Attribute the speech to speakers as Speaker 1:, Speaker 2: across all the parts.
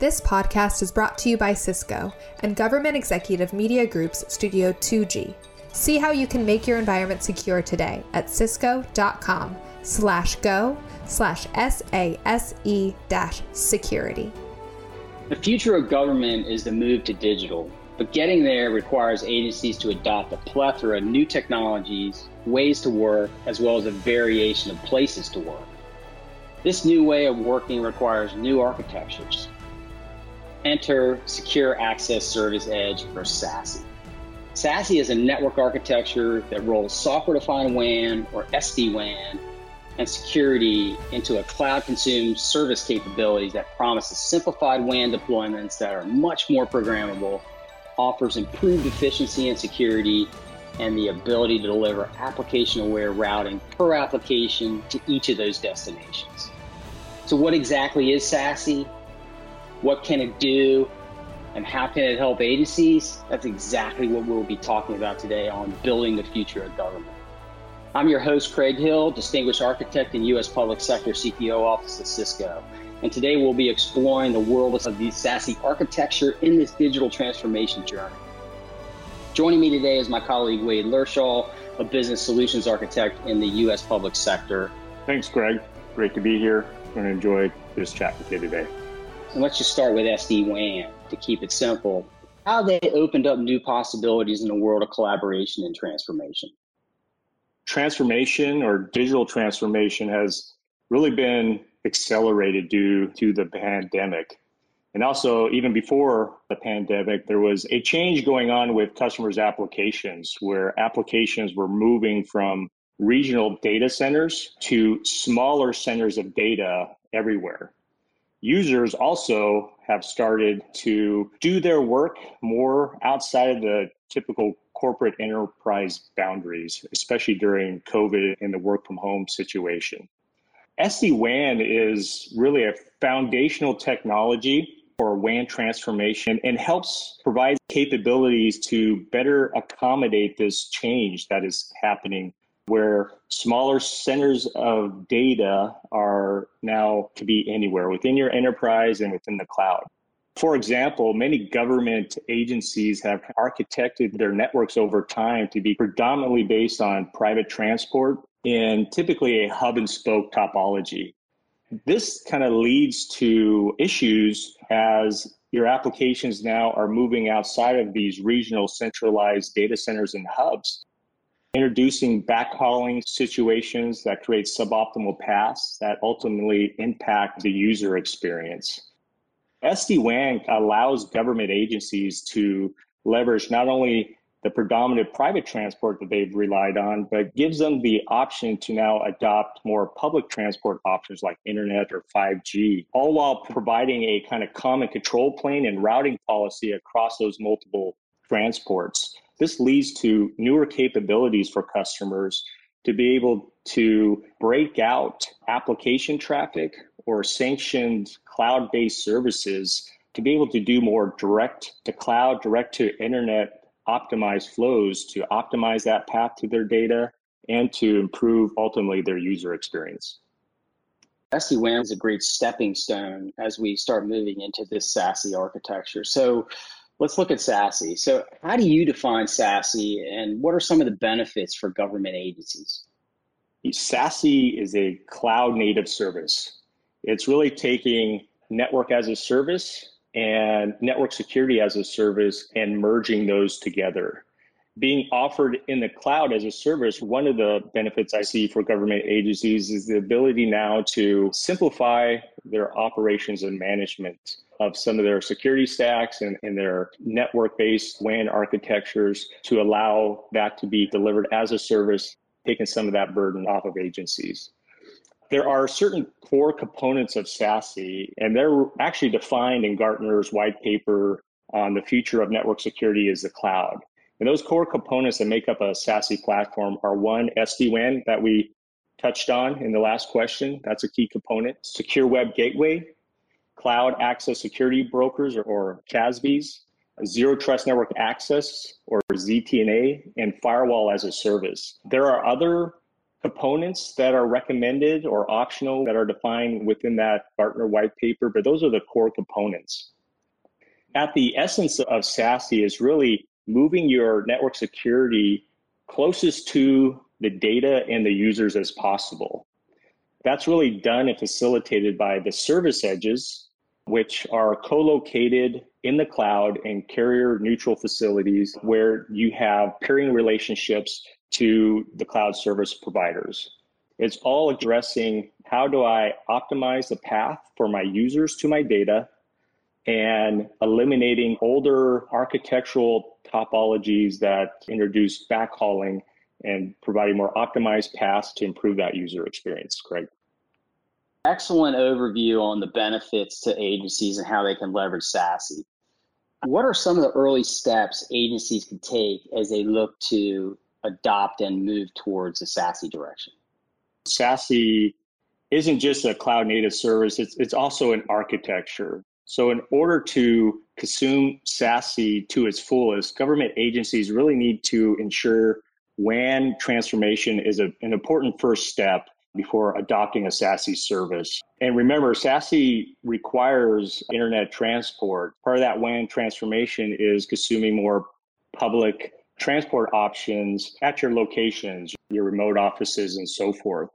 Speaker 1: This podcast is brought to you by Cisco and Government Executive Media Group's Studio 2G. See how you can make your environment secure today at cisco.com slash go slash SASE dash security.
Speaker 2: The future of government is the move to digital, but getting there requires agencies to adopt a plethora of new technologies, ways to work, as well as a variation of places to work. This new way of working requires new architectures, Enter Secure Access Service Edge or SASE. SASE is a network architecture that rolls software defined WAN or SD WAN and security into a cloud consumed service capabilities that promises simplified WAN deployments that are much more programmable, offers improved efficiency and security, and the ability to deliver application aware routing per application to each of those destinations. So, what exactly is SASE? What can it do? And how can it help agencies? That's exactly what we'll be talking about today on building the future of government. I'm your host, Craig Hill, Distinguished Architect in U.S. Public Sector CTO Office at Cisco. And today we'll be exploring the world of the SASE architecture in this digital transformation journey. Joining me today is my colleague Wade Lershaw, a business solutions architect in the U.S. public sector.
Speaker 3: Thanks, Greg. Great to be here. I'm going to enjoy this chat with you today.
Speaker 2: And let's just start with SD WAN to keep it simple. How they opened up new possibilities in the world of collaboration and transformation.
Speaker 3: Transformation or digital transformation has really been accelerated due to the pandemic. And also, even before the pandemic, there was a change going on with customers' applications where applications were moving from regional data centers to smaller centers of data everywhere users also have started to do their work more outside of the typical corporate enterprise boundaries, especially during COVID and the work from home situation. SD WAN is really a foundational technology for WAN transformation and helps provide capabilities to better accommodate this change that is happening where smaller centers of data are now to be anywhere within your enterprise and within the cloud. For example, many government agencies have architected their networks over time to be predominantly based on private transport and typically a hub and spoke topology. This kind of leads to issues as your applications now are moving outside of these regional centralized data centers and hubs introducing backhauling situations that create suboptimal paths that ultimately impact the user experience. SD-WAN allows government agencies to leverage not only the predominant private transport that they've relied on, but gives them the option to now adopt more public transport options like internet or 5G, all while providing a kind of common control plane and routing policy across those multiple transports. This leads to newer capabilities for customers to be able to break out application traffic or sanctioned cloud based services to be able to do more direct to cloud, direct to internet optimized flows to optimize that path to their data and to improve ultimately their user experience.
Speaker 2: SD-WAN is a great stepping stone as we start moving into this SASE architecture. So let's look at SASE. So, how do you define SASE, and what are some of the benefits for government agencies?
Speaker 3: SASE is a cloud native service. It's really taking network as a service and network security as a service and merging those together. Being offered in the cloud as a service, one of the benefits I see for government agencies is the ability now to simplify their operations and management of some of their security stacks and, and their network based WAN architectures to allow that to be delivered as a service, taking some of that burden off of agencies. There are certain core components of SASE, and they're actually defined in Gartner's white paper on the future of network security is the cloud. And those core components that make up a SASE platform are one, SD-WAN that we touched on in the last question. That's a key component. Secure Web Gateway, Cloud Access Security Brokers or, or CASBs, Zero Trust Network Access or ZTNA, and Firewall as a Service. There are other components that are recommended or optional that are defined within that Gartner white paper, but those are the core components. At the essence of SASE is really moving your network security closest to the data and the users as possible. That's really done and facilitated by the service edges, which are co located in the cloud in carrier neutral facilities where you have peering relationships to the cloud service providers. It's all addressing how do I optimize the path for my users to my data and eliminating older architectural topologies that introduce backhauling and providing more optimized paths to improve that user experience. Craig.
Speaker 2: Excellent overview on the benefits to agencies and how they can leverage SASE. What are some of the early steps agencies can take as they look to adopt and move towards the SASE direction?
Speaker 3: SASE isn't just a cloud native service, it's, it's also an architecture. So, in order to consume SASE to its fullest, government agencies really need to ensure WAN transformation is a, an important first step before adopting a SASE service. And remember, SASE requires internet transport. Part of that WAN transformation is consuming more public transport options at your locations, your remote offices, and so forth.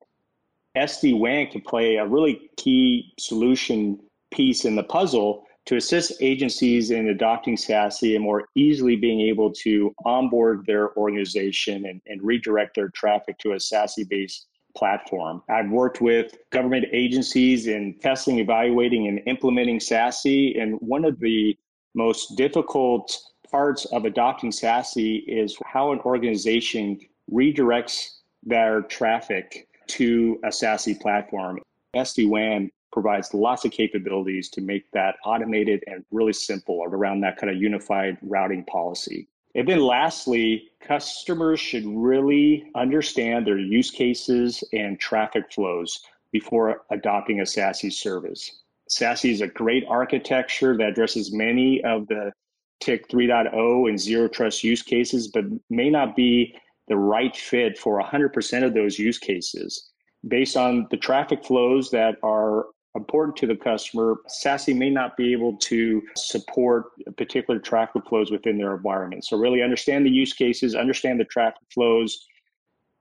Speaker 3: SD WAN can play a really key solution piece in the puzzle to assist agencies in adopting SASE and more easily being able to onboard their organization and, and redirect their traffic to a SASE based platform. I've worked with government agencies in testing, evaluating, and implementing SASE. And one of the most difficult parts of adopting SASE is how an organization redirects their traffic to a SASE platform. SD WAN provides lots of capabilities to make that automated and really simple around that kind of unified routing policy. And then lastly, customers should really understand their use cases and traffic flows before adopting a SASE service. SASE is a great architecture that addresses many of the TIC 3.0 and zero trust use cases, but may not be the right fit for 100% of those use cases. Based on the traffic flows that are important to the customer, SASE may not be able to support particular traffic flows within their environment. So really understand the use cases, understand the traffic flows,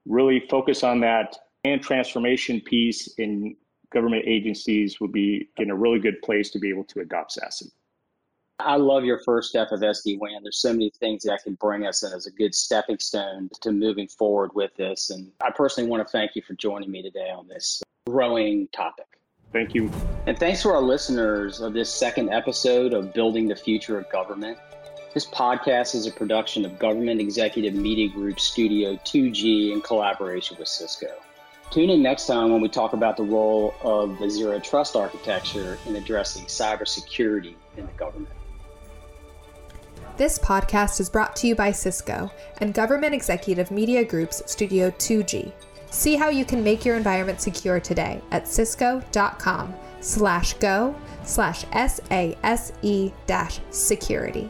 Speaker 3: really focus on that WAN transformation piece in government agencies would be in a really good place to be able to adopt SASE.
Speaker 2: I love your first step of SD-WAN. There's so many things that can bring us in as a good stepping stone to moving forward with this. And I personally want to thank you for joining me today on this growing topic.
Speaker 3: Thank you.
Speaker 2: And thanks to our listeners of this second episode of Building the Future of Government. This podcast is a production of Government Executive Media Group Studio 2G in collaboration with Cisco. Tune in next time when we talk about the role of the Zero Trust architecture in addressing cybersecurity in the government.
Speaker 1: This podcast is brought to you by Cisco and Government Executive Media Group's Studio 2G. See how you can make your environment secure today at cisco.com slash go slash SASE dash security.